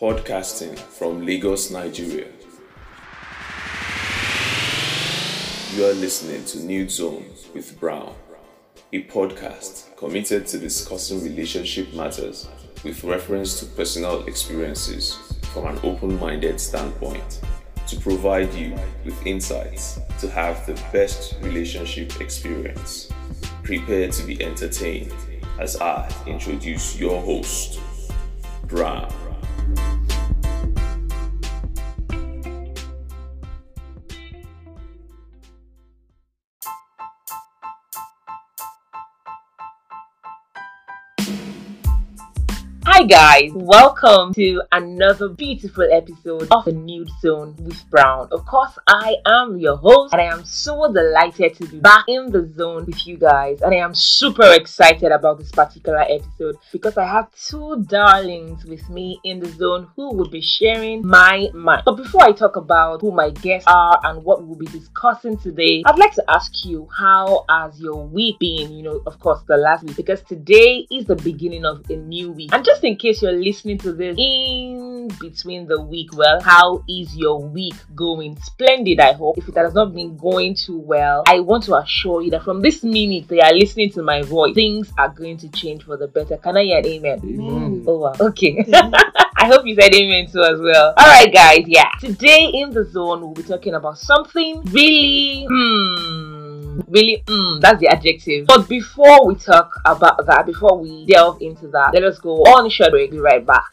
Podcasting from Lagos, Nigeria. You are listening to Nude Zone with Brown, a podcast committed to discussing relationship matters with reference to personal experiences from an open minded standpoint to provide you with insights to have the best relationship experience. Prepare to be entertained as I introduce your host, Brown thank you Hi guys, welcome to another beautiful episode of the Nude Zone with Brown. Of course, I am your host and I am so delighted to be back in the zone with you guys. And I am super excited about this particular episode because I have two darlings with me in the zone who will be sharing my mind. But before I talk about who my guests are and what we'll be discussing today, I'd like to ask you how has your week been? You know, of course, the last week because today is the beginning of a new week. And just in case you're listening to this in between the week, well, how is your week going? Splendid, I hope. If it has not been going too well, I want to assure you that from this minute they are listening to my voice, things are going to change for the better. Can I hear an amen? Amen. Oh, wow. Okay. I hope you said amen too as well. All right, guys. Yeah. Today in the zone, we'll be talking about something really, hmm, really, hmm, that's the adjective. But before we talk about that, before we delve into that, let us go on a short break. Be right back.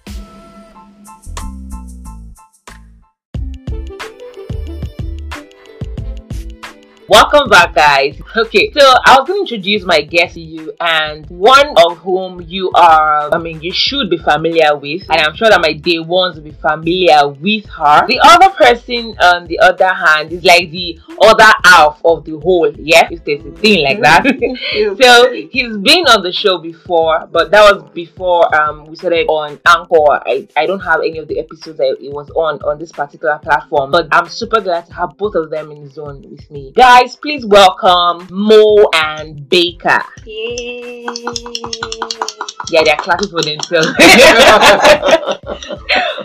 Welcome back, guys. Okay, so I was going to introduce my guest to you, and one of whom you are, I mean, you should be familiar with, and I'm sure that my day ones will be familiar with her. The other person, on the other hand, is like the other half of the whole, yeah, if there's a thing like that. so he's been on the show before, but that was before um we started on Anchor. I, I don't have any of the episodes that it was on on this particular platform, but I'm super glad to have both of them in the zone with me. Guys, please welcome Mo and Bayca. Yay. Yeah, they're clapping for themselves.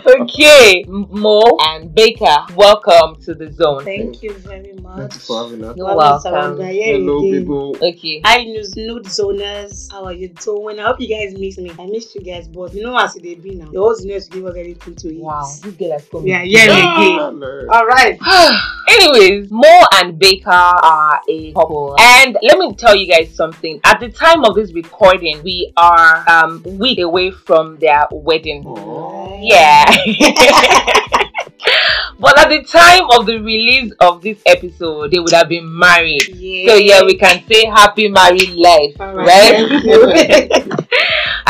okay, Mo and Bayca, welcome to the zone. Thank you very much. Thank you for having us. You're welcome. Hello, you did. people. Okay. Hi, news nude zoners. How are you doing? I hope you guys miss me. I missed you guys, but you know as it dey be now. The host knows to give us anything to eat. Wow, this girl has come. We are here again. All right. Anyways, Mo and Bayca are a couple. And let me tell you guys something. At the time of this recording, we are um week away from their wedding. Aw. Yeah. but at the time of the release of this episode, they would have been married. Yeah. So yeah, we can say happy married life, All right? right.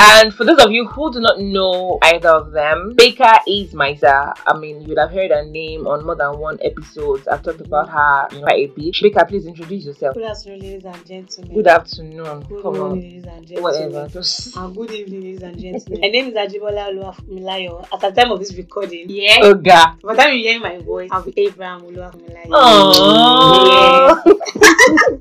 And for those of you who do not know either of them, Bayca is sir. I mean, you would have heard her name on more than one episode. I've talked about her you know, quite a bit. Bayca, please introduce yourself. Good afternoon, ladies and gentlemen. Good afternoon. Good Come morning, on. ladies and gentlemen. Whatever. Just And good evening, ladies and gentlemen. my name is Ajibola Oluwafumilayo. At the time of this recording, yeah. Oga. By the time you hear my voice, I'll be Abraham Oluwafumilayo. Aww.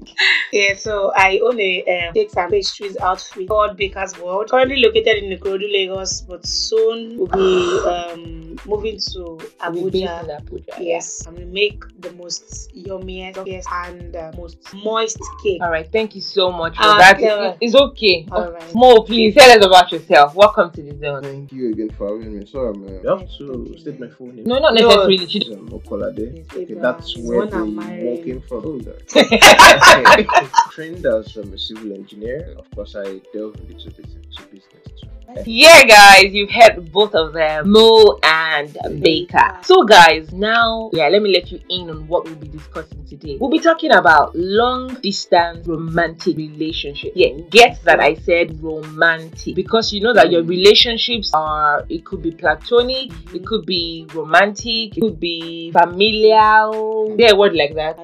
Yeah, so I own a um, cakes and pastries outfit called Baker's World. Currently located in Ikorodu, Lagos, but soon will be um, moving to We're Abuja. Abuja. Yes, and we make the most yummiest yes, and uh, most moist cake. All right. Thank you so much for Ah, that. yeah. It's okay. All right. Mo, please tell us about yourself. Welcome to the zone. Thank you again for having me. Sorry, man. You have to state my full name. No, not No. necessarily. She- Um, Okolade. Okay, that's It's where one the I'm walking from. Oh. Trained as um, a civil engineer. Of course, I delve a little bit into business too. Yeah, guys, you've heard both of them, Mo and Bayca. So, guys, now, yeah, let me let you in on what we'll be discussing today. We'll be talking about long distance romantic relationship. Yeah, get that I said romantic because you know that your relationships are, it could be platonic, it could be romantic, it could be familial. Mm-hmm. Yeah, word like that.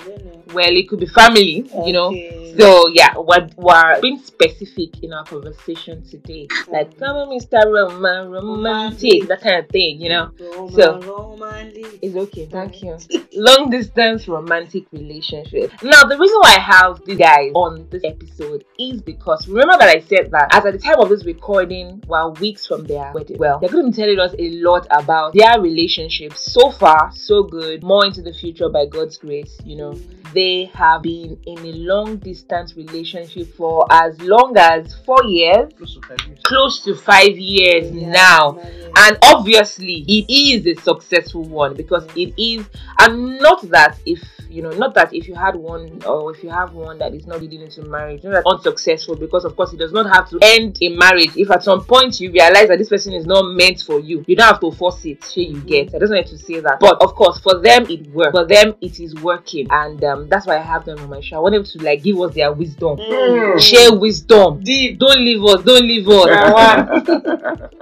I don't know. Well, it could be family, you know. So yeah, we're, we're being specific in our conversation today. Mm. Like, come on, Mr. Roman, romantic, that kind of thing, you know. Roman, So- romantic. It's okay, thank you. Long distance romantic relationship. Now, the reason why I have these guys on this episode is because remember that I said that as at the time of this recording, while weeks from their wedding, well, they're going to be telling us a lot about their relationship. So far, so good. More into the future by God's grace, you know. Mm. They have been in a long distance relationship for as long as four years, Close to five years. close to five years Yeah, now. And obviously, it is a successful one because it is, and not that if you know, not that if you had one or if you have one that is not leading into marriage, not that unsuccessful because of course it does not have to end a marriage. If at some point you realize that this person is not meant for you, you don't have to force it. Sure, you get. I just wanted to say that. But of course, for them it works. For them it is working, and um, that's why I have them on my show. I want them to like give us their wisdom, Mm. share wisdom. Deep. Don't leave us. Don't leave us.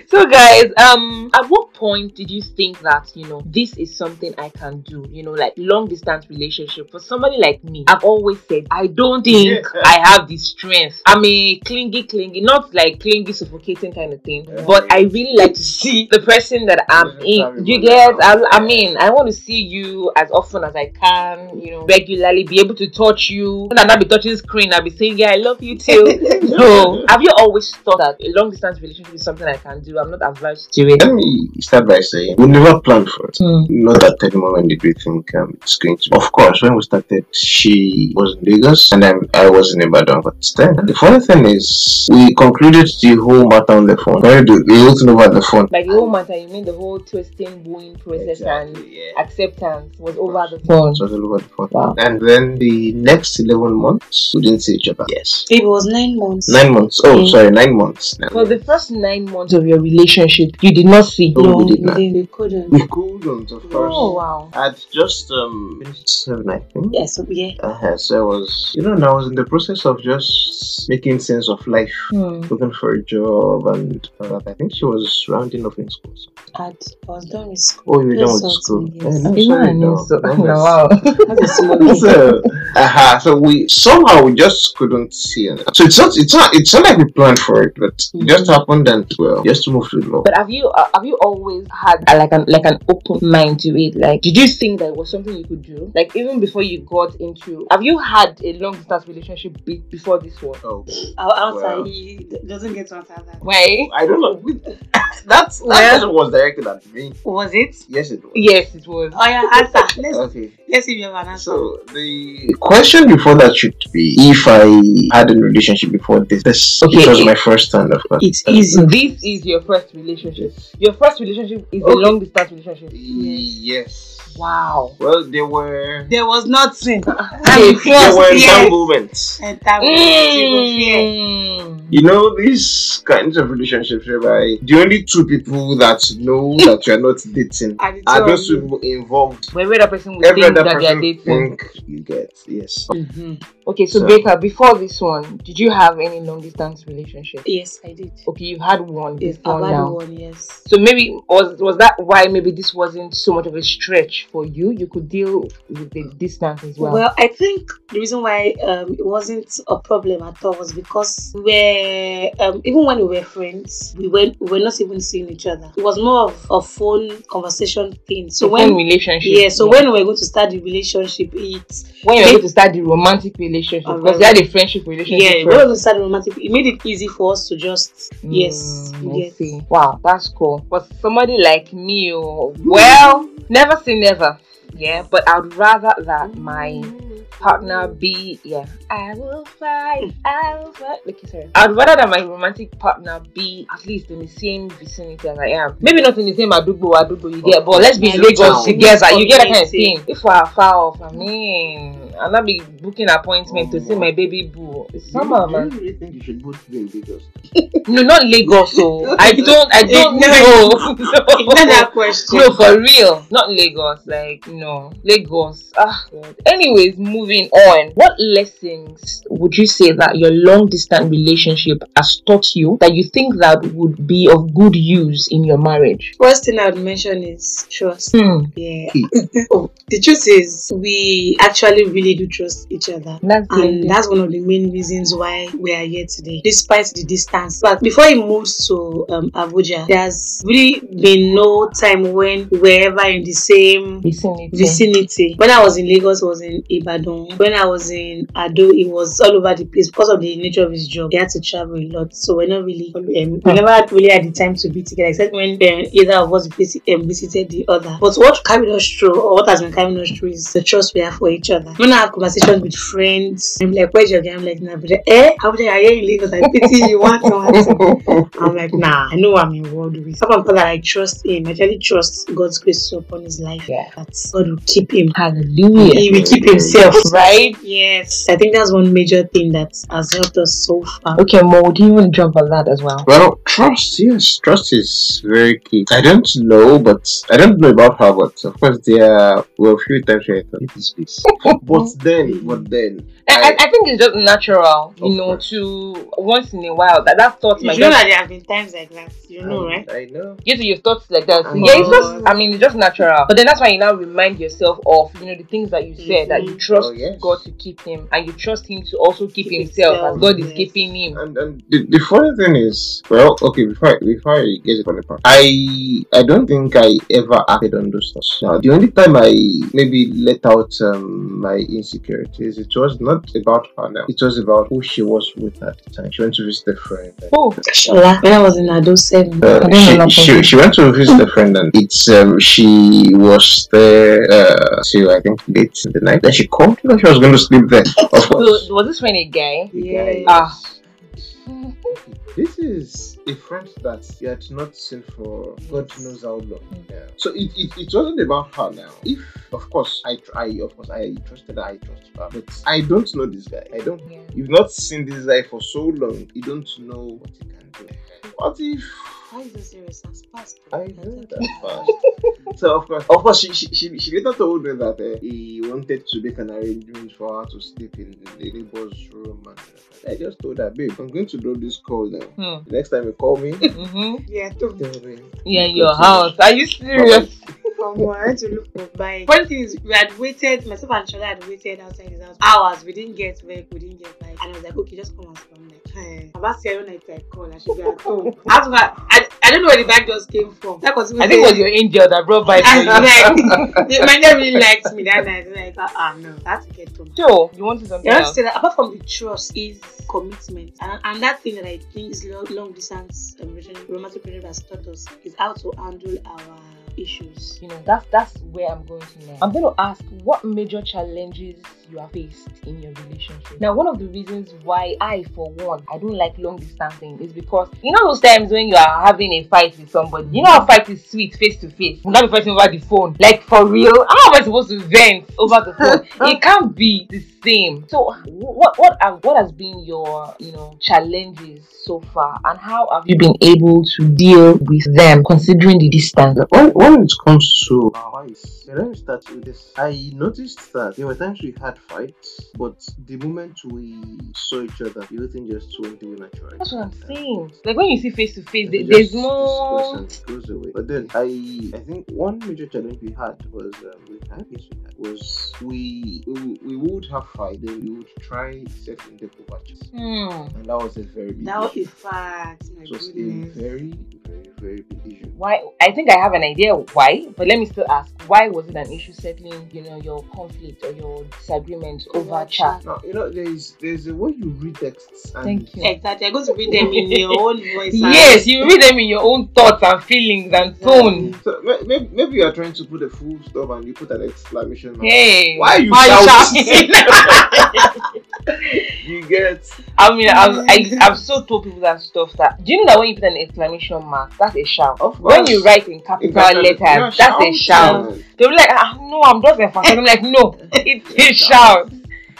so guys um at what point did you think that you know this is something i can do? You know like long distance relationship. For somebody like me i've always said i don't think i have the strength. I'm a clingy clingy not like clingy suffocating kind of thing Yeah. but i really like to see the person that i'm Yeah, in. you get I, I mean i want to see you as often as i can you know regularly be able to touch you. And I'll not be touching screen i'll be saying yeah i love you too. So, have you always thought that a long distance relationship is something I can do? I'm not to it. Let me start by saying we never planned for it. Hmm. Not at any moment did we think um, it's going to. Of course, when we started, she was in Lagos and I, I was in Ibadan. But then, the funny thing is, we concluded the whole matter on the phone. Very the the whole over the phone. Like the whole matter, you mean the whole twisting, wooing process and yeah. acceptance was over the phone. It was all over the phone. Wow. And then the next 11 months, we didn't see each other. Yes. It was nine months. Nine months. Oh, Mm. sorry, nine months. Nine For the first nine months of your relationship, you did not see. No, No, we we did not. didn't. We couldn't. We couldn't, of course. Oh wow. I'd just um finished seven, I think. Yeah, so yeah. Uh-huh. so I was, you know, and I was in the process of just making sense of life, Hmm. looking for a job, and uh, I think she was rounding off in school. So. I'd, I was done with school. Oh, you were done with Yes, school. yes. Eh, no, You know, sorry, no, so. no, No, wow. That's a small thing. so, uh-huh, so we somehow we just couldn't see it. So it's not, it's not, it's not like we planned for it, but it just happened and well, just to move to the law. But have you uh, have you always had uh, like an like an open mind to it? Like, did you think that it was something you could do? Like, even before you got into, have you had a long distance relationship be- before this one? Oh, I'll answer. Well. He doesn't get to answer that. Why? I don't know. That's that Well- was directed at me. Was it? Yes, it was. Yes, it was. Oh yeah, answer. Let's Okay. Let's see if you an answer. So the question before that should be if I had a relationship before this. This Okay. it was my first time, of course. it's easy. This is your first relationship. Your first relationship is a long distance relationship. Yes. Wow. Well, there were There was nothing. Okay, there were yes. entanglements. And that was fear. Mm. You know these kinds of relationships whereby the only two people that know that you are not dating And the are two those of you. people involved. Where other person would Every think other that they are dating. think you get yes. Mhm. Okay, so, So- Bayca, before this one, did you have any long distance relationship? Yes, I did. Okay, you've had one Yes, before I've had now. one. Yes. So maybe was was that why maybe this wasn't so much of a stretch for you? You could deal with the distance as well. Well, I think the reason why um, it wasn't a problem at all was because we were, um, even when we were friends, we were, we were not even seeing each other. It was more of a phone conversation thing. So The when phone relationship. yeah, so when we were going to start the relationship, it when you were Make- going to start the romantic relationship, Oh, because right. you had a friendship relationship. yeah, first. were going to start romantic, it made it easy for us to just yes, Mm, you I see. Wow, that's cool. But somebody like me, oh, well, never say never. Yeah, but I'd rather that my partner be yeah. I will fight. I will fight. Look at her. I'd rather that my romantic partner be at least in the same vicinity as I am. Maybe not in the same adubo adubo you get, but let's be in Lagos together. You get that kind of thing. If we're far off, I mean, I'll not be booking appointment to see my baby boo. It's summer, man. really think you should both be in Lagos? No, not Lagos. So I don't. I don't Ignore- know. Ignore that question. No, for real. Not Lagos. Like no, Lagos. Ah, God. Anyways, moving on. What lessons would you say that your long distance relationship has taught you that you think that would be of good use in your marriage? First thing I would mention is trust. Hmm. Yeah. oh, the truth is, we actually really really do trust each other. That's And that's one of the main reasons why we are here today, despite the distance. But before he moved to um, Abuja, there's really been no time when we were ever in the same vicinity. vicinity. When I was in Lagos, I was in Ibadan. When I was in Ado, it was all over the place because of the nature of his job. He had to travel a lot, so we're not really. Um, we never really had the time to be together, except when um, either of us visit, um, visited the other. But what carried us through, or what has been carrying us through, is the trust we have for each other. When I have conversations with friends, I'm like, "Where's your guy?" I'm like, "Nah, but eh, how are you in Lagos? I pity you. What? what? I'm like, nah, I know I'm involved with. Someone that I trust him. I really trust God's grace upon his life. Yeah. That God will keep him. Hallelujah. He will keep himself. Right? Yes. I think that's one major thing that has helped us so far. Okay, Mo, do you want to jump on that as well? Well, trust, yes, trust is very key. I don't know, but I don't know about her, but of course there were a few times where I thought it is peace. but then, but then, I, I, I think it's just natural, you Of know, course. to once in a while that that thought You might know that there have been times like that. You know, right? I know. you to your thoughts like that. Oh. yeah, it's just I mean it's just natural. But then that's why you now remind yourself of you know the things that you said that you Mhm. trust Oh, yes. God to keep him and you trust him to also keep, Keep himself, himself, as God is keeping him. And, and the, the funny thing is, well, okay, before I, before I get to the funny part, I I don't think I ever acted on those thoughts. Now, the only time I maybe let out um, my insecurities, it was not about her now. It was about who she was with at the time. She went to visit a friend. Oh, Shola, when I was in Ado 7. Uh, I don't know that she, she, she went to visit a friend and it's um she was there uh till I think late in the night. Then she called me that she was going to sleep there. Of course. so was this when a guy? Yes. This is a friend that you had not seen for God knows how long. Mm. Yeah. So it, it, it wasn't about her now. If of course I tr- I of course I trusted her, I trust her. But I don't know this guy. I don't Yeah. you've not seen this guy for so long, you don't know what he can do. What if Why is this serious? As fast. I know that fast. so of course, of course, she she, she, she later told me that uh, he wanted to make an arrangement for her to sleep in the neighbor's room, and uh, I just told her, babe, I'm going to do this call now. Hmm. The next time you call me, Mm-hmm. Yeah, too. tell me. Yeah, in your house. Are you serious? From I went to look for bike. One thing is, we had waited, myself and Shola had waited outside his house hours. We didn't get back, we didn't get bike. And I was like, okay, just come and come. Like, hey, about seven nights I call, I should be at home. I, have I, I don't know where the bike just came from. That was I think it was your angel that brought by for I you. was like, the manager really liked me that night. Like, ah, uh, no, I have to get home. So, you wanted something You have else? say that apart from the trust is commitment, and, and that thing that I think is long, long distance um, relationship, romantic relationship has taught us is how to handle our issues. you know that's that's where i'm going to now i'm going to ask what major challenges you have faced in your relationship. Now one of the reasons why i for one i don't like long distancing is because you know those times when you are having a fight with somebody? You know a fight is sweet face to face? You not fighting over the phone. Like for real? How am i supposed to vent over the phone? It can't be the same. So what what are, what has been your you know challenges so far? And how have you been able to deal with them considering the distance? When, when it comes to our wives, let me start with this. I noticed that there were times we had fights, but the moment we saw each other, everything just went away naturally. That's what I'm saying. Like when you see face to face, there's this more. goes away. But then I, I think one major challenge we had was um, we had, yes, we had was we, we we would have fight, then we would try setting the overtures, Hmm. and that was a very big That was a fact. My It was a very very very big issue. Why? I think I have an idea why, but let me still ask. Why was it an issue settling, you know, your conflict or your disagreement over Over chat? Now you know there's there's a way you read texts. And Thank you. Exactly. I'm going to read them in your own voice. Yes, you read them in your own thoughts and feelings and tone. So maybe, maybe you are trying to put a full stop and you put an exclamation mark. Hey, Why are you shouting? shouting? You get I mean, I've, I, I've so told people that stuff that. Do you know that when you put an exclamation mark, that's a shout. of When you write in capital letters, that's a shout. They'll be like, ah, no, I'm just emphasizing. I'm like, no, it's a shout.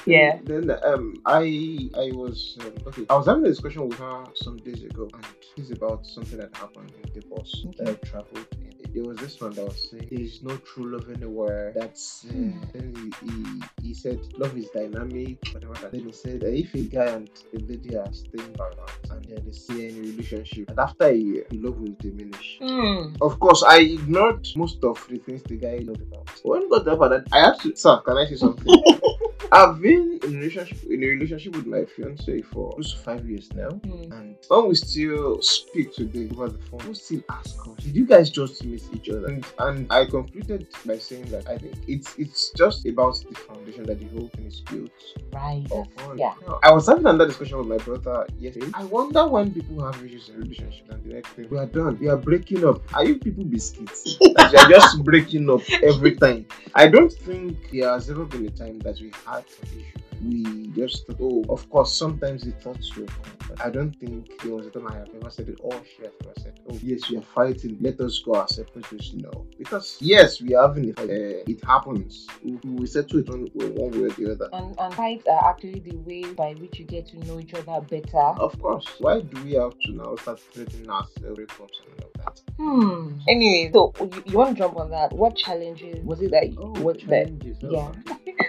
Yeah. Then um, I I was um, okay. I was having a discussion with her some days ago, and it's about something that happened in the bus that I traveled. in. There was this one that was saying there is no true love anywhere. That's uh, Hmm. then he, he, he said love is dynamic. Whatever. Then he said that if a guy and a lady are staying by and then they see any relationship, and after a year, the love will diminish. Hmm. Of course, I ignored most of the things the guy loved about. When got that, I had to, sir, can I say something? I've been in a relationship in a relationship with my fiance for close to five years now. Hmm. And when we still speak today over the phone, we still ask us, did you guys just miss each other? And, and I concluded by saying that I think it's it's just about the foundation that the whole thing is built Right. upon. Yeah. I was having another discussion with my brother yesterday. I wonder when people have issues in relationships and the next thing we are done, we are breaking up. Are you people biscuits? you are just breaking up every time. I don't think there has ever been a time that we had an issue. We just thought, oh, of course, sometimes the thoughts will come. But I don't think there was a time I have ever said it, or she has ever said, oh, yes, we are fighting, let us go our separate ways. No. Because, yes, we are having a fight. Uh, it happens. We, we settle it one, one way or the other. And, and fights are actually the way by which you get to know each other better. Of course. Why do we have to now start threatening ourselves breakups and all of that? Hmm. Anyway, so you, you want to jump on that? What challenges was it that you, what that yeah.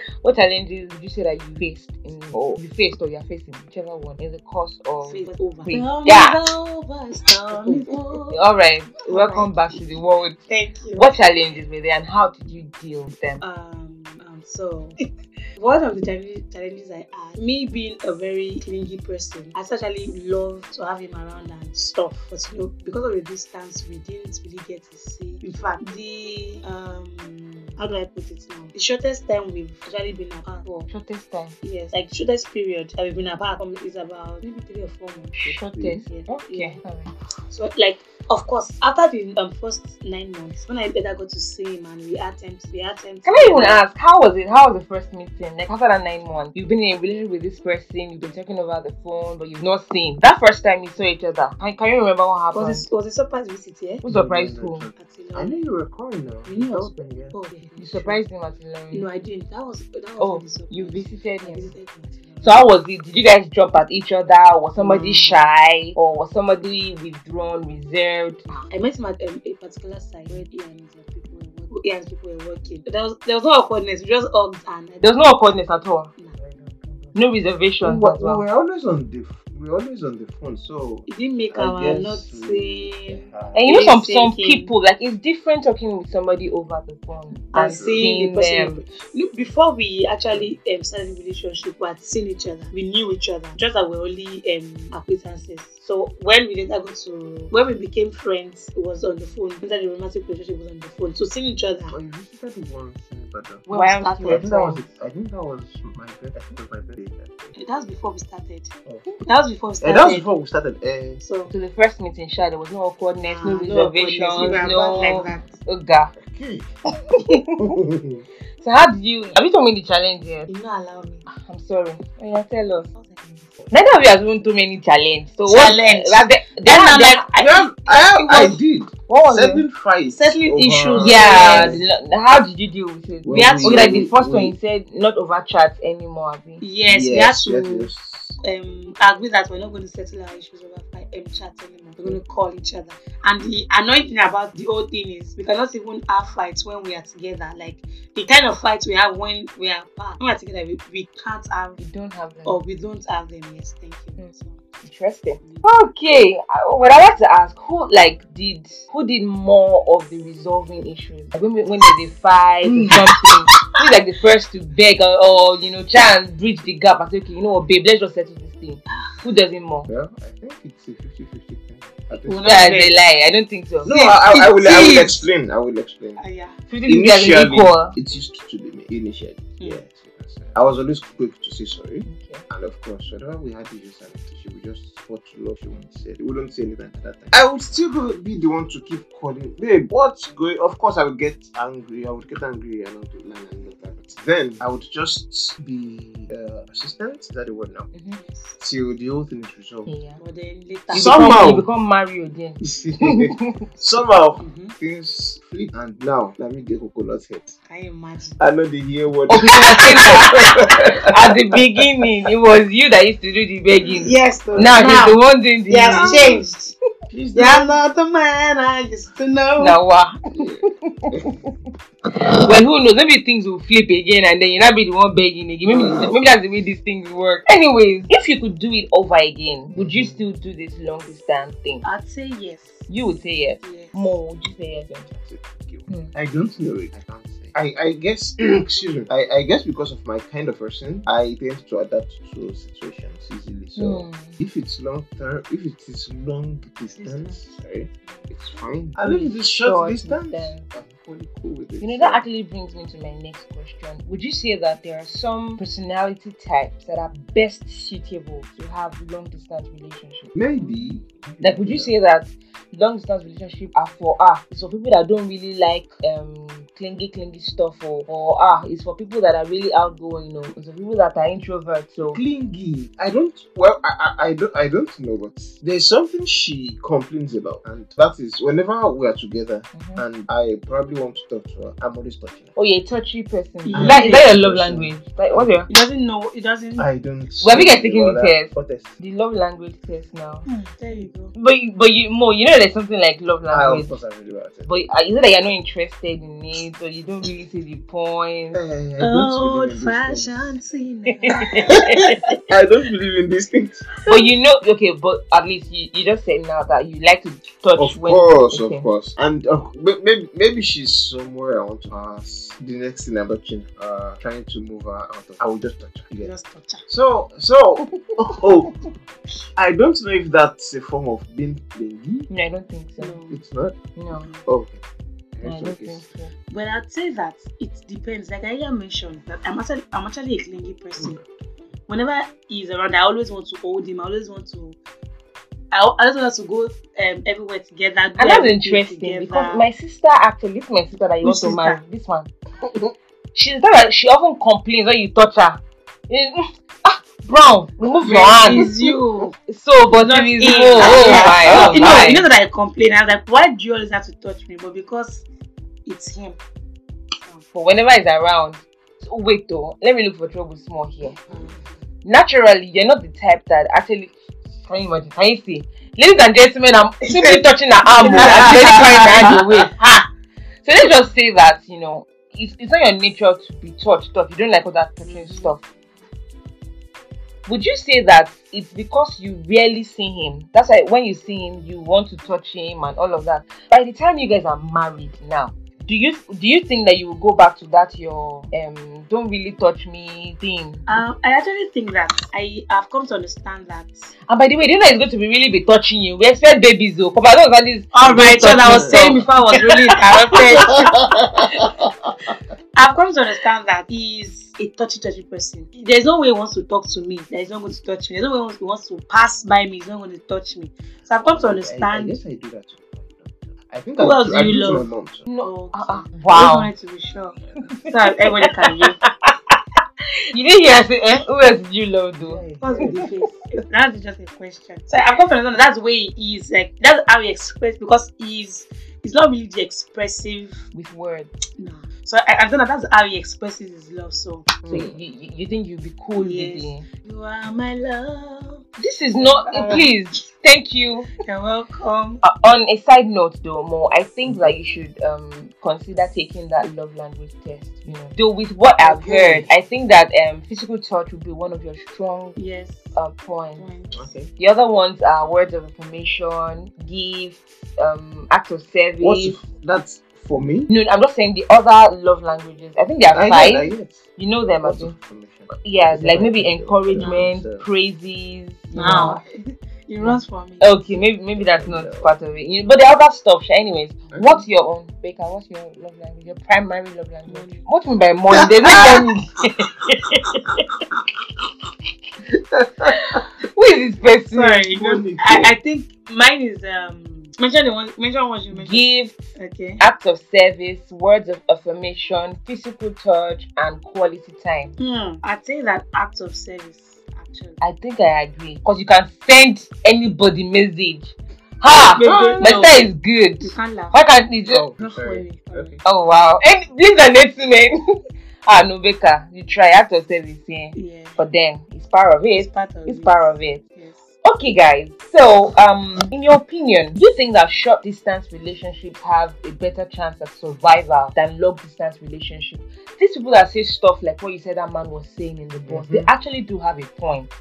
what challenges did you say that you faced in or you faced or you're facing whichever one in the course of Face over. Yeah. is over, storm is over. all right welcome back to the world Thank you. what challenges were there and how did you deal with them Um, um so one of the challenges, challenges I had, me being a very clingy person, I actually love to have him around and stuff. But you know, because of the distance, we didn't really get to see. In fact, the um, how do I put it now? The shortest time we've actually been apart for shortest time yes, like shortest period that we've been apart from is about maybe three or four months. shortest Yeah. okay Yeah. alright. So like of course after the um, first nine months when I better got to see him and we had time we had time Can I even ask how was it? How was the first meeting? Like after that nine months, you've been in a relationship with this person, you've been talking over the phone, but you've not seen. That first time you saw each other, can, can you remember what happened? was it was a surprise visit yeah? Who surprised who? I knew you were calling now. You knew I was- Open, yeah. Yeah. You surprised him at Ilorin. No, I didn't. That was that was Oh, really you visited I him. visited him at So how was it? Did you guys jump at each other? Was somebody Mm. shy or was somebody withdrawn, reserved? I met him at um, a particular site where he and his people were working. He and his people were working. There was there was no awkwardness. We just hugged and There was no awkwardness at all. Nah. No We reservations were, as we well. were always on the we were always on the phone, so It didn't make I our guess not we- saying Yeah. And you know some Face some people like it's different talking with somebody over the phone and seeing the person. them. Look, before we actually um, started the relationship, we had seen each other. We knew each other. Just that we're only um, acquaintances. So when we later got to when we became friends, it was on the phone. When the romantic relationship was on the phone. So seeing each other. Oh, you visited once in Ibadan. when Why we am started, I think that was. I think that was my birthday. I think it was my birthday. that day. that was before we started. Oh. That was before we started. that was before we started. Eh, So To the first meeting, shy, there was no awkwardness, Ah, no no reservations, awkwardness. We were no. About like that. God. okay. So how did you? Have you told me the challenge yet? You not allow me. I'm sorry. Oh, yeah, tell us. Neither of you has even too many challenge. So Challenge. what? Then, Then then, I'm like, I, have, I, have, I did. what was it? Seven fights. Settling over- issues. Yeah. the- How did you deal with it? Well, we had to, we- okay, like the first we- one, you said not over chat anymore. Abi. Yes, we had Yes, to yes, yes. um agree that we're not going to settle our issues over fi- um, chat anymore. We're going to call each other. And the annoying thing about the whole thing is we cannot even have fights when we are together. Like the kind of fights we have when we are apart. When we're together, we, we can't have You don't have them. or we don't have them. Yes, thank you. Hmm. So, Interesting. Okay, uh, what I want to ask, who like did who did more of the resolving issues? Like when we- when they fight or Hmm. something, who's like the first to beg or, or you know try and bridge the gap and say, okay, you know what, babe, let's just settle this thing. Who does it more? Well, I think it's a 50 50 thing. I think Well, so. That's a lie. I don't think so. No, I, I, I will. I will explain. I will explain. uh, yeah. Initially, it used to be initially. Hmm. Yes, yes. I was always quick to say sorry, Okay. and of course, whenever we had issues, and she would just fought to love. She wouldn't say. We wouldn't say anything at that time. I would still be the one to keep calling, babe. What's going? Of course, I would get angry. I would get angry and not line and all that. But then I would just be uh, persistent. Is that the word now? Mhm. Till the whole thing is resolved. Yeah. But then later. You Somehow. become, you become Mario then. Somehow Mhm. things flip, and now let me get coconut head. Can you imagine? I know the hear word. Okay, so you're saying that at the beginning, it was you that used to do the begging. Yes. So Now, he's the one doing the. he has changed. Please You're not the man I used to know. Now, wow. well, who knows? Maybe things will flip again, and then you'll not be the one begging again. Maybe, maybe that's the way these things work. Anyways, if you could do it over again, would you still do this long distance thing? I'd say yes. You would say yes. Yes. Mo, would you say yes? Then? Thank you. Hmm. I don't know it. I can't say. I, I guess excuse me. I, I guess because of my kind of person, I tend to adapt to situations easily. So Hmm. if it's long term, if it is long distance, right, it's fine. I think it's short, Short distance. distance. Cool with it. You know, that actually brings me to my next question. Would you say that there are some personality types that are best suitable to have long distance relationships? maybe. Like, would you say that long distance relationships are for ah, for people that don't really like um clingy, clingy stuff, or or ah, it's for people that are really outgoing, you know, it's for people that are introverts. So clingy. I don't. Well, I, I, I don't. I don't know, but there's something she complains about, and that is whenever we are together, Mhm. and I probably want to talk to her, I'm always touching her. oh, you're a touchy person. Yeah. Is that, is that your love Person. language? Like, what's your He doesn't know. He doesn't. I don't. Well, we get see taking the other- test. what test? the love language test now? Hmm, there you go. But you, but you more, you know, there's something like love I, language. of course, I really about it. But uh, is it that you're not interested in it, or you don't really see the point? I don't believe in these fashioned scene. I don't believe in these things. but you know, okay, but at least you, you just said now that you like to touch Of when. course, okay. of course. And uh, maybe, maybe she's somewhere I want to ask. The next thing I'm touching, uh, trying to move her out of. I will just touch her. You get it? Just touch her. So, so, oh, I don't know if that's a form of being clingy. No, I don't think so. It's not. No, okay. No I okay. so. But I'd say that it depends. Like I mentioned, that I'm actually I'm actually a clingy person. Whenever he's around, I always want to hold him. I always want to. I, I always want to go um, everywhere together. And that's interesting together. because my sister actually, this is my sister that you to marry. This one. She's that she often complains when you touch her. Eh, mm, Ah, brown, remove your hand. It's you. So, but Not it is him. oh, oh Yeah. my, oh you know, my. you know that I complain. I was like, why do you always have to touch me? But because it's him. But whenever he's around, so wait though, let me look for trouble small here. Naturally, you're not the type that actually. Can you imagine? Can you see? Ladies and gentlemen, I'm simply touching her arm. Oh. I'm very carrying her hand away. Ha! So let's just say that you know it's, it's not your nature to be touched stuff. You don't like all that touching mm-hmm. stuff. Would you say that it's because you rarely see him? That's why when you see him, you want to touch him and all of that. By the time you guys are married now, do you do you think that you will go back to that your um don't really touch me thing? Um, I actually think that I have come to understand that. And by the way, do you know it's going to be really be touching you? We expect babies though. Come on, don't understand this. All right, so I was saying before I was really interrupted. I've come to understand that he's a touchy touchy person. There's no way he wants to talk to me. That he's not going to touch me. There's no way he wants to pass by me. He's not going to touch me. So I've come to I, I understand. guess I do that. Too. I think Who I, else do I you do love? my mom. too. No. Okay. Uh-uh. I just wanted to be sure. So that everybody can hear. You didn't hear I say, eh? Who else did you love though? What's with the face? That's just a question. So I'm confident that that's the way he is. Like that's how he expresses because he's he's not really the expressive. With words. No. So I, I don't know. That's how he expresses his love. So So you, you, you think you'll be cool Yes. with it? you are my love. This is not. Uh, please, thank you. You're welcome. Uh, on a side note, though, Mo, I think that you should um consider taking that love language test. You know, though with what I've heard, I think that um physical touch would be one of your strong Yes. uh, points. Point. Okay. The other ones are words of affirmation, gifts, um, acts of service. What's if that's for me? No, I'm just saying the other love languages. I think there are I five. get, I get. You know them, Lots Abby? of information. Yeah, Is like like maybe encouragement, the- praises. you know. Now he runs for me. Okay, maybe maybe that's not part of it. You but the other stuff, sha, anyways. What's your own, Bayca? What's your love language? Your primary love language? Money. What do you mean by money? There's no money. Who is this person? Sorry, no, Money. I, I think mine is um mention the one mention what you mentioned. Gifts, Okay. acts of service, words of affirmation, physical touch, and quality time. Hmm. I think that act of service actually. I think I agree because you can send anybody message. Ha! Baby, My no. style is good. You can't laugh. Why can't you just? Oh, Not Okay. Oh wow! And these are next men. ah no, Bayca, you try act of service here, Yeah. but then it's part of it. It's it. part of It's it. part of it. Okay, guys. So, um, in your opinion, do you think that short distance relationships have a better chance at survival than long distance relationships? These people that say stuff like what you said that man was saying in the bus, they Mhm. actually do have a point.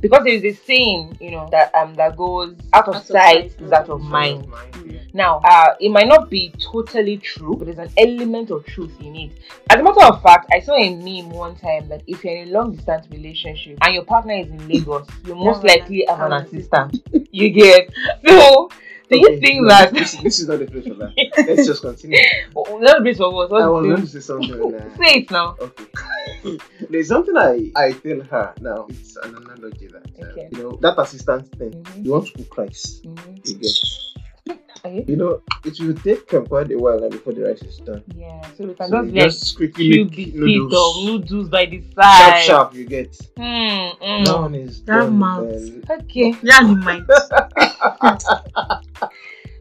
Because there is a saying, you know, that um that goes out of Out sight sight, is out of mind. Mm. Now, uh, it might not be totally true, but there's an element of truth in it. As a matter of fact, I saw a meme one time that if you're in a long distance relationship and your partner is in Lagos, you most likely have an assistant. You get so. Do you Okay, think no, that? this, this is not the place for that? Let's just continue. Not based on what? I was What's going to the say something. Uh, Say it now. Okay. There's something I I tell her now. It's an analogy that uh, Okay. you know that assistance thing. Mhm. You want to cook rice, Mhm. you get. Okay. You know, it will take um, quite a while before the rice is done. Yeah, so we can So just you be just quickly few make of noodles. noodles by the Sharp, side. sharp. You get. Mm, mm. That one is That done. mouth. then- Okay. Yeah, you might.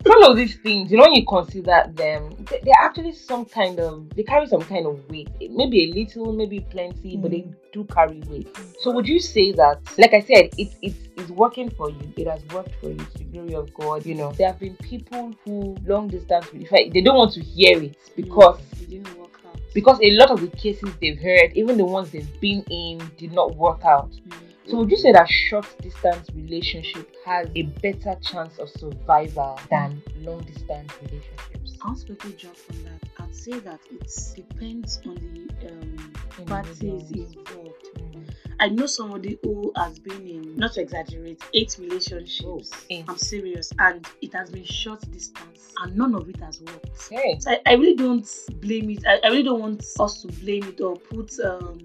Some of these things, you know, when you consider them, they- they're actually some kind of, they carry some kind of weight. Maybe a little, maybe plenty, but they mm. do carry weight. So would you say that, like I said, it's it's it's working for you. It has worked for you to the glory of God. You know, there have been people who long distance, in fact, they don't want to hear it mm, because it didn't work out. because a lot of the cases they've heard, even the ones they've been in, did not work out. Mm. So would you say that short distance relationship has a better chance of survival than long distance relationships? I want to quickly jump on that. I'd say that it depends on the um, parties involved. Mm. I know somebody who has been in, not to exaggerate, eight relationships. Eight. I'm serious, and it has been short distance, and none of it has worked. Okay. So I, I really don't blame it. I, I really don't want us to blame it or put um,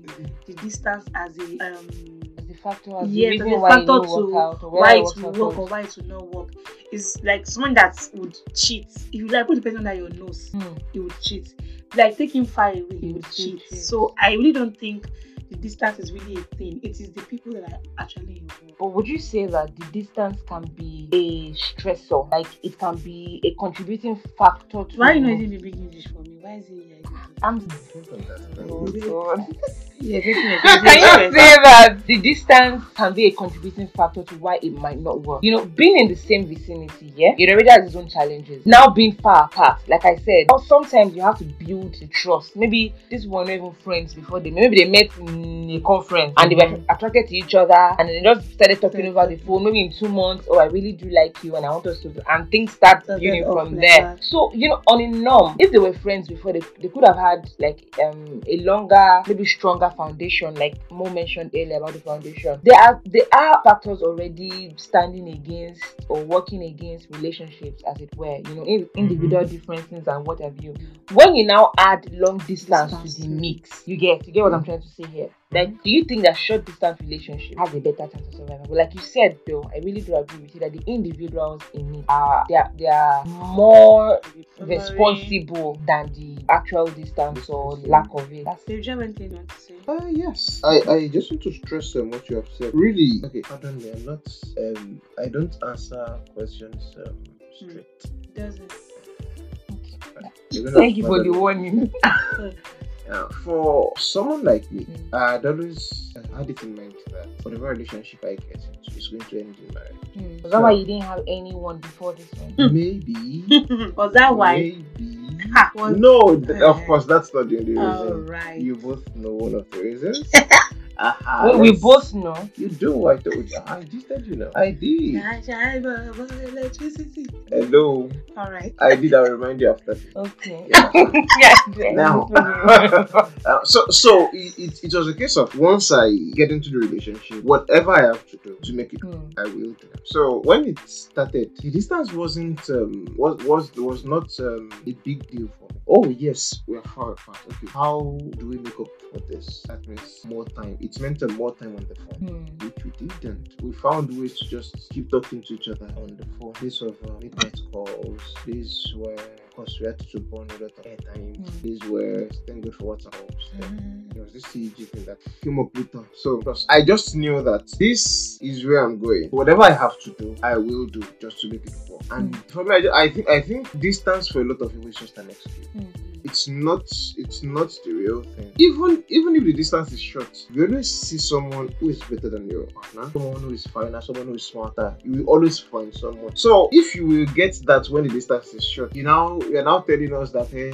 the distance as a um, the factor, as yeah, the reason why it will to work out or why it will work or why it will not work. It's like someone that would cheat. If you like put the person under your nose, Hmm. he would cheat. Like take him far away, he He would cheat. cheat. So I really don't think the distance is really a thing. It is the people that are actually involved. But would you say that the distance can be a stressor? Like it can be a contributing factor to Why you not using the big English for me? Why is it like I'm Oh, really? God. Yeah. Can you say that the distance can be a contributing factor to why it might not work? You know, being in the same vicinity, yeah, it already has its own challenges. Now being far apart, like I said, sometimes you have to build the trust. Maybe these were not even friends before they maybe they met in a conference and they were mm-hmm. attracted to each other and they just started talking over the phone. Maybe in two months, oh, I really do like you and I want us to, and things start building from there. that. So you know, on a norm, if they were friends before, they, they could have had like um a longer, maybe stronger foundation, like Mo mentioned earlier about the foundation. There are there are factors already standing against or working against relationships, as it were. You know, in, individual differences and what have you. When you now add long distance Distance to the mix, you get you get what I'm trying to say here. Like, do you think that short distance relationship has a better chance of survival? But like you said, though, I really do agree with you that the individuals in it are they are, they are more responsible than the actual distance or lack of it. That's So, do you have anything to say? Uh, yes. I, I just want to stress um, what you have said. Really, okay, pardon me, I'm not, um, I don't answer questions um, straight. Doesn't. You're Thank you for the me. warning. Uh, for someone like me, Mm. I'd always had it in mind that whatever relationship I get into is going to end in marriage. Is that why you didn't have anyone before this one? Maybe. Was that why? Maybe. Was- No, th- of course, that's not the only reason. Alright. You both know one of the reasons. Aha, we, we both know. You do, I told you. I just told you know. I did. I electricity. Hello. Alright. I did. I'll remind you after. Okay. Yeah. yeah. Now, uh, so so it, it, it was a case of once I get into the relationship, whatever I have to do to make it, Hmm. I will do. So when it started, the distance wasn't um was was was not um, a big deal for me. Oh yes, we are far apart. Okay, how do we make up for this? That means more time. It meant uh, more time on the phone. Hmm. Which we didn't. We found ways to just keep talking to each other on the phone. These of uh, midnight calls. these were of course, we had to burn a lot of airtime. Mm. Days where, thank God for WhatsApp. Then there was this CG thing that came up later. So because I just knew that this is where I'm going. Whatever I have to do, I will do just to make it work. And for me, I, I think I think distance for a lot of people is just an excuse. Hmm. It's not it's not the real thing. Even even if the distance is short, you always see someone who is better than your partner, someone who is finer, someone who is smarter. You will always find someone. So if you will get that when the distance is short, you now you're now telling us that hey,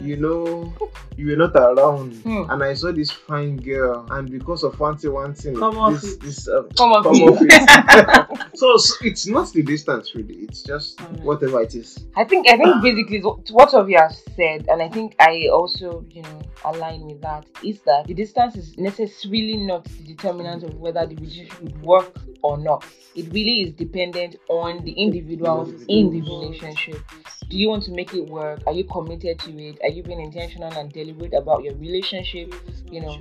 you know, you were not around, Hmm. and I saw this fine girl, and because of one thing, one thing, Come off this it. this um, Come on, come off it. so, so it's not the distance really. It's just Alright. whatever it is. I think I think basically what what of you have said, and I think I also you know align with that is that the distance is necessarily not the determinant of whether the relationship would work or not. It really is dependent on the individuals in the relationship. Do you want to make it work? Are you committed to it? Are you being intentional and deliberate about your relationship? You know,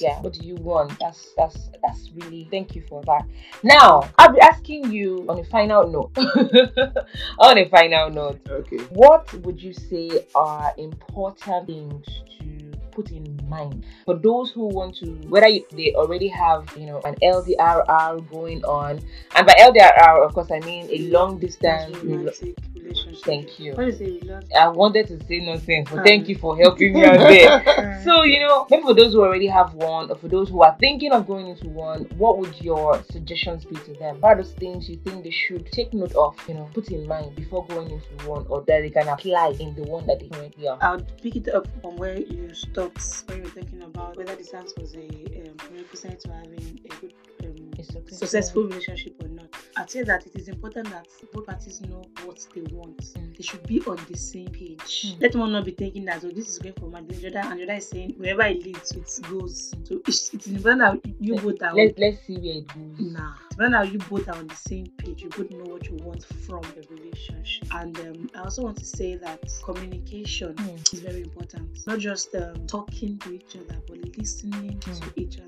yeah what do you want that's that's that's really thank you for that now i'll be asking you on a final note on a final note Okay. what would you say are important things to put in mind for those who want to whether you, they already have you know an ldrr going on and by ldrr of course i mean a long distance rela- romantic relationship. Thank you What is a i wanted to say nonsense but Um. thank you for helping me out there so, you know, maybe for those who already have one, or for those who are thinking of going into one, what would your suggestions be to them? What are those things you think they should take note of, you know, put in mind before going into one, or that they can apply in the one that they currently are? I'll pick it up from where you stopped when you were talking about whether the distance was a um, prerequisite to having a good A successful- successful relationship or not. I'd say that it is important that both parties know what they want. Mm. They should be on the same page. Mm. Let one not be thinking that oh this is going for my the other and the other is saying wherever it leads it goes. So it's, it's important that you both are Let, let's see where it goes. nah. It's important that you both are on the same page. You both know what you want from the relationship. And um, I also want to say that communication Mm. is very important. Not just um, talking to each other, but listening Mm. to each other.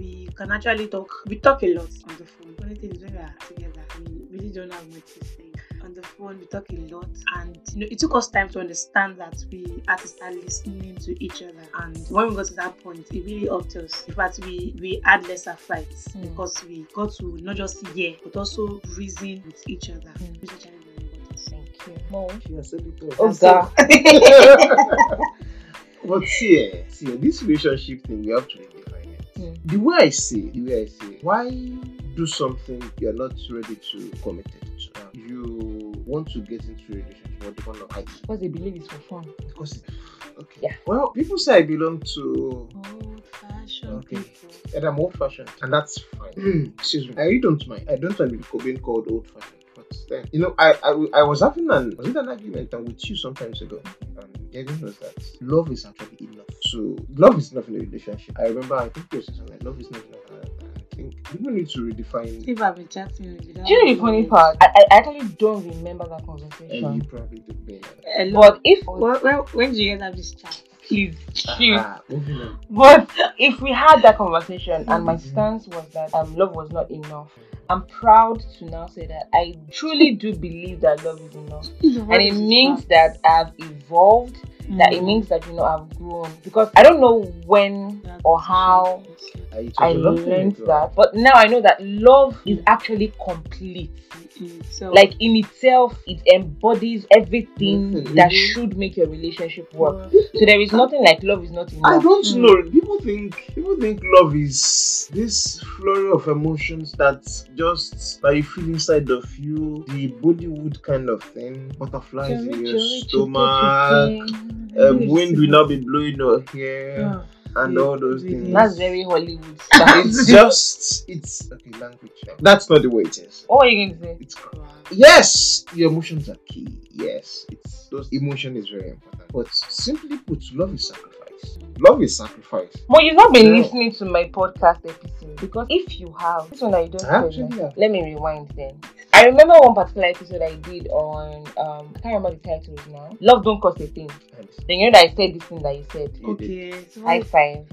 We can actually talk. We talk a lot on the phone. Only thing is when we are together, we really don't have much to say. On the phone, we talk a lot, and you know, it took us time to understand that we had to start listening to each other. And when we got to that point, it really helped us. In fact, we we had lesser fights Mm. because we got to not just hear but also reason with each other, Mm. which is actually very important. Thank you. Mo? She has said it. Oh, And so- But see, eh, see, eh, this relationship thing, we have to redefine it. The way I see, the way I see, why do something you're not ready to commit to? Um, you want to get into a relationship, but you want to hide Because they believe it's for fun. because it, okay. Yeah. Well, people say I belong to, Old fashioned Okay. people. and I'm old-fashioned, and that's fine. Excuse me. I really don't mind. I don't mind being called old-fashioned. But then, you know, I, I I was having an was it an argument and with you sometimes ago. And Gavin was that love is actually enough. So love is not enough in a relationship. I remember I think you were saying something like love is not enough. And I think people need to redefine. If I've been chatting with you, Do you know the funny part? I, I actually don't remember that conversation. And conversation. you probably do better. Hello. But if When, when, when did you guys have this chat? please, please. Ah, moving. But if we had that conversation and my Mhm. stance was that um, love was not enough, I'm proud to now say that I truly do believe that love is enough. And it means that I've evolved, that it means that you know I've grown. Because I don't know when or how it was I a long time learned that, but now I know that love is actually complete. so Like in itself, it embodies everything Mhm. that should make your relationship work. So there is nothing like love is not enough. I don't Mm. know. People think people think love is this flurry of emotions that just that you feel inside of you, the Bollywood kind of thing, butterflies in your stomach. Um, wind will not be blowing your hair and all those things. That's very Hollywood stuff. It's just it's okay language. That's not the way it is. what are you going to say? It's yes, your emotions are key. Yes, it's those emotion is very important. But simply put, love is sacrifice. Love is sacrifice. Well, you've not been Yeah. listening to my podcast episode because if you have, this one I don't I actually have. Let me rewind then. I remember one particular episode I did on um I can't remember the title now. Love don't cost a thing. Then you know that I said this thing that you said. Okay. So High five.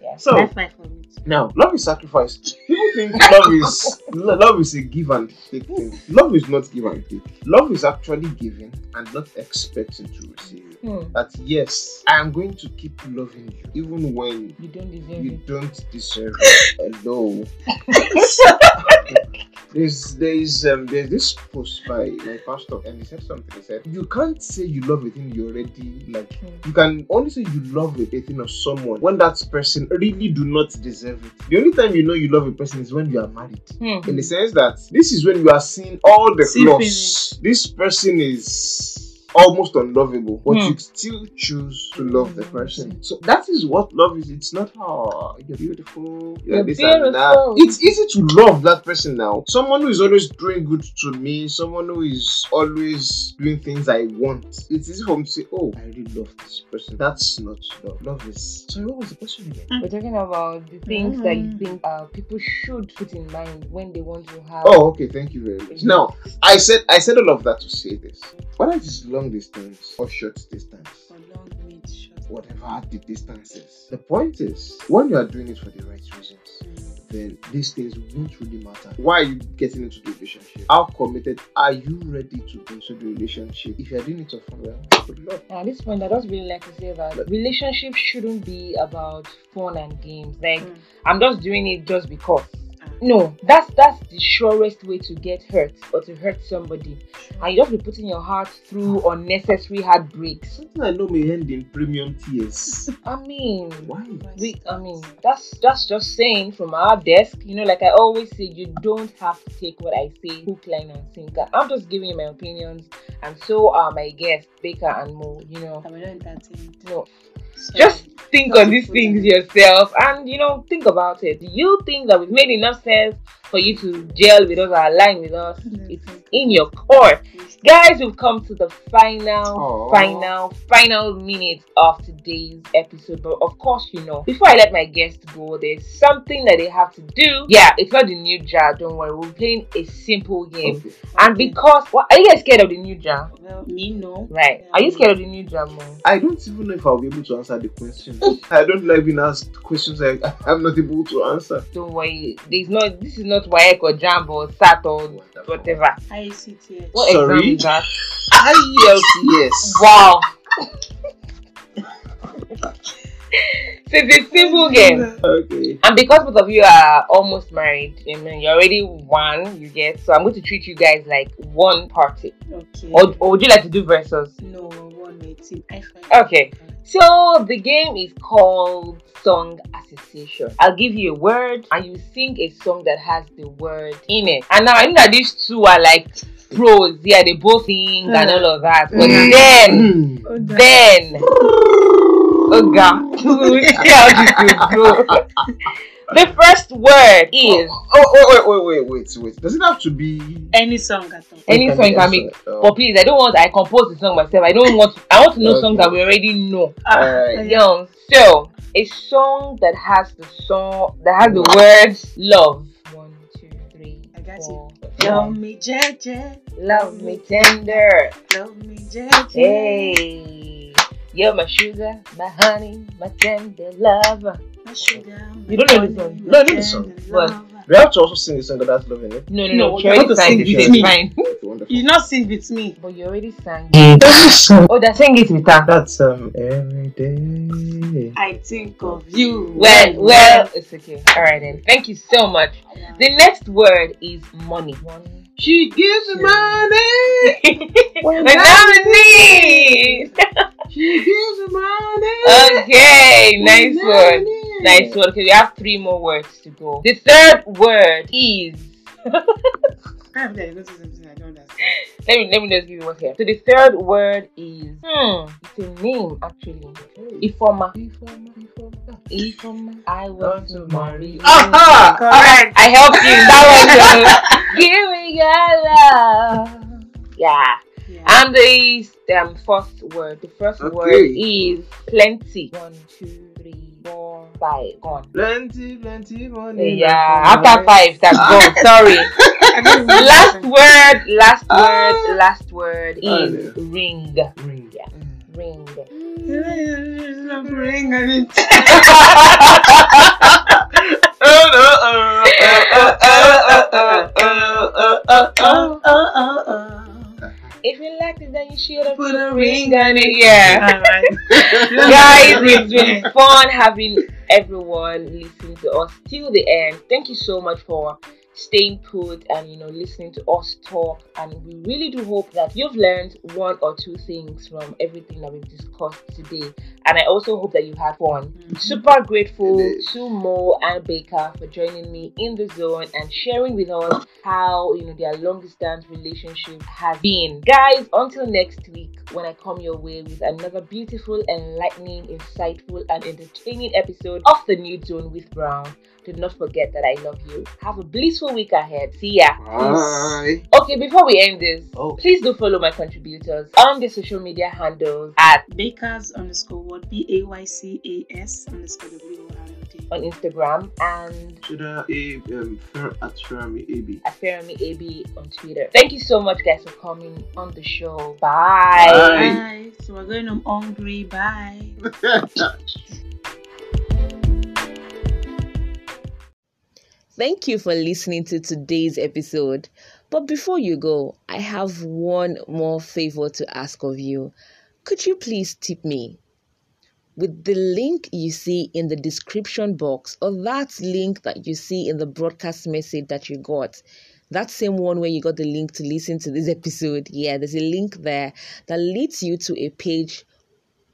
Yeah. So High five for me. now, love is sacrifice. People think love is love is a give and take thing. Love is not give and take. Love is actually giving and not expecting to receive. Hmm. That yes, I am going to keep loving you even when You don't deserve you it. don't deserve it. Hello. There's there's um there's this post by my pastor and he said something. He said you can't say you love a thing you already like. Hmm. You can only say you love a thing of someone when that person really do not deserve it. The only time you know you love a person is when you are married. Hmm. In the sense that this is when you are seeing all the See flaws. This person is almost unlovable, but Hmm. you still choose to love the person. So that is what love is. It's not oh you're beautiful, you're, You're this and that. beautiful. It's easy to love that person now. Someone who is always doing good to me, someone who is always doing things I want. It's easy for me to say, Oh, I really love this person. That's not love. Love is sorry, what was the question again? We're talking about the things that you think uh, people should put in mind when they want to have. Oh, okay, thank you very much. Now I said I said all of that to say this. Whether it is long distance or short distance, For long, mid, short. whatever the distance is. The point is, when you are doing it for the right reasons, then these things won't really matter. Why are you getting into the relationship? How committed are you ready to be into the relationship? If you are doing it for fun, well, good luck. At this point, I just really like to say that relationships shouldn't be about fun and games. Like Mm. I'm just doing it just because. No, that's that's the surest way to get hurt or to hurt somebody. And you just be putting your heart through unnecessary heartbreaks. Something I know may end in premium tears. I mean, Why? we, I mean, that's that's just saying from our desk. You know, like I always say, you don't have to take what I say hook, line, and sinker. I'm just giving you my opinions, and so are my guests, Bayca and Mo. You know, I will not entertain. no, So, just think on these things yourself and you know think about it. Do you think that we've made enough sense for you to gel with us or align with us it's in your core guys we've come to the final Aw. final final minute of today's episode but of course you know before i let my guests go there's something that they have to do yeah it's not the new jar don't worry we're playing a simple game Okay. and because what are you guys scared of the new jar Well, me no. right are you scared of the new jar Mo? I don't even know if I'll be able to answer the question. I don't like being asked questions I, I'm not able to answer. Don't worry. There's not. This is not WAEC or JAMB or SAT or whatever. ICT. What Sorry? exam is that? IELTS. Wow. so it's a simple game, Okay. and because both of you are almost married, I mean, you're already one. You get. So I'm going to treat you guys like one party. Okay. Or, or would you like to do versus? no, one eighteen. I find. Okay. So the game is called Song Association. I'll give you a word and you sing a song that has the word in it. And now I know that these two are like pros. Yeah, they both sing and all of that. But Mm. then, Oh, then, oh God, we'll see how this will go. The first word oh, is oh, oh, wait, wait, wait, wait, wait, wait. Does it have to be Any song at all. any song you can make. Oh. But please, I don't want. I compose the song myself. I don't want. I want to know songs that we already know. Ah, Alright. Young. So, a song that has the song that has the words love. One, two, three, I got four. Love me, Jeje. Love me tender. Love me, Jeje. Hey, you're my sugar, my honey, my tender lover. My sugar. You don't know this song? No, I know the song. What? We have to also sing the song that has love in it. No, no, No, no. you She already want to sing it. with It's me. fine. Wonderful. You not sing with me. But you already sang it. Oh, they sang it with her. That's um every day. I think of you. Well, well, it's okay. All right then. Thank you so much. The next word is money. One. She gives me money. When I'm in need. She gives money. Okay, nice one. Nice one. Okay, we have three more words to go. The third word is. I have to go to something I don't understand. Let me let me just give you one here. So the third word is. Hmm. It's a name actually. Ifeoma. Ifeoma. I want to marry you. Aha! Correct. I helped you. That was your. Give me your love. Yeah. Yeah. And the um, first word, the first Okay. word is plenty. One, two, three, five. Gone. Plenty, plenty money. Yeah, after five, that's gone. Sorry. I don't know. last word, last Ah. word, last word Oh, is ring. Ring. Yeah, ring. Ring and it. If you like it, then you should have Put a ring on it. Yeah. Alright. Guys, it's been fun having everyone listen to us till the end. Thank you so much for staying put and you know listening to us talk. And we really do hope that you've learned one or two things from everything that we've discussed today. And i also hope that you had fun mm-hmm. super grateful to mo and Bayca for joining me in the zone and sharing with us how you know their long distance relationship has been. Guys until next week when i come your way with another beautiful enlightening insightful and entertaining episode of the new zone with brown do not forget that I love you. Have a blissful week ahead. See ya. Bye. Okay, before we end this, oh. please do follow my contributors on the social media handles at Baycas underscore what B A Y C A S underscore W O R L D on Instagram and Twitter a um, at Fermi AB at Fermi AB on Twitter. Thank you so much, guys, for coming on the show. Bye. Bye. Bye. So we're going on hungry. Bye. Thank you for listening to today's episode. But before you go, I have one more favor to ask of you. Could you please tip me? With the link you see in the description box, or that link that you see in the broadcast message that you got, that same one where you got the link to listen to this episode, yeah, there's a link there that leads you to a page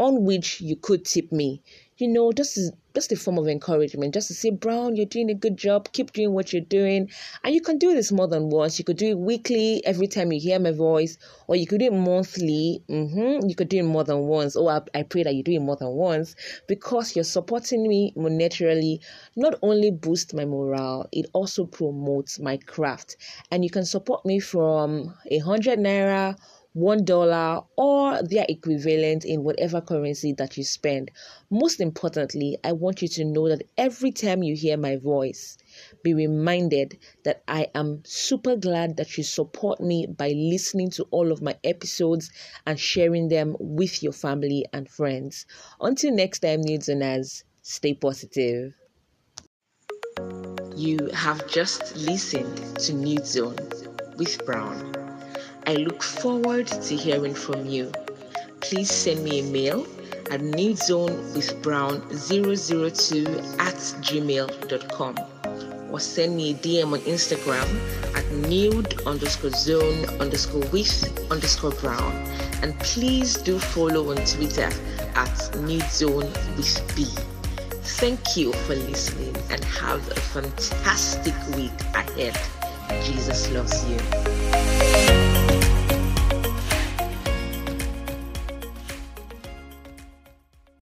on which you could tip me you know, just just a form of encouragement, just to say, Brown, you're doing a good job. Keep doing what you're doing, and you can do this more than once. You could do it weekly, every time you hear my voice, or you could do it monthly. Mm-hmm. You could do it more than once. Oh, I, I pray that you do it more than once because you're supporting me monetarily. Not only boost my morale, it also promotes my craft, and you can support me from a hundred naira one dollar or their equivalent in whatever currency that you spend. Most importantly, I want you to know that every time you hear my voice, be reminded that I am super glad that you support me by listening to all of my episodes and sharing them with your family and friends. Until next time, and As, stay positive. You have just listened to Nude Zone with Brown. I look forward to hearing from you. Please send me a mail at nudezonewithbrown002 at gmail.com or send me a DM on Instagram at nude underscore zone underscore with underscore brown. And please do follow on Twitter at nude with B. Thank you for listening and have a fantastic week ahead. Jesus loves you.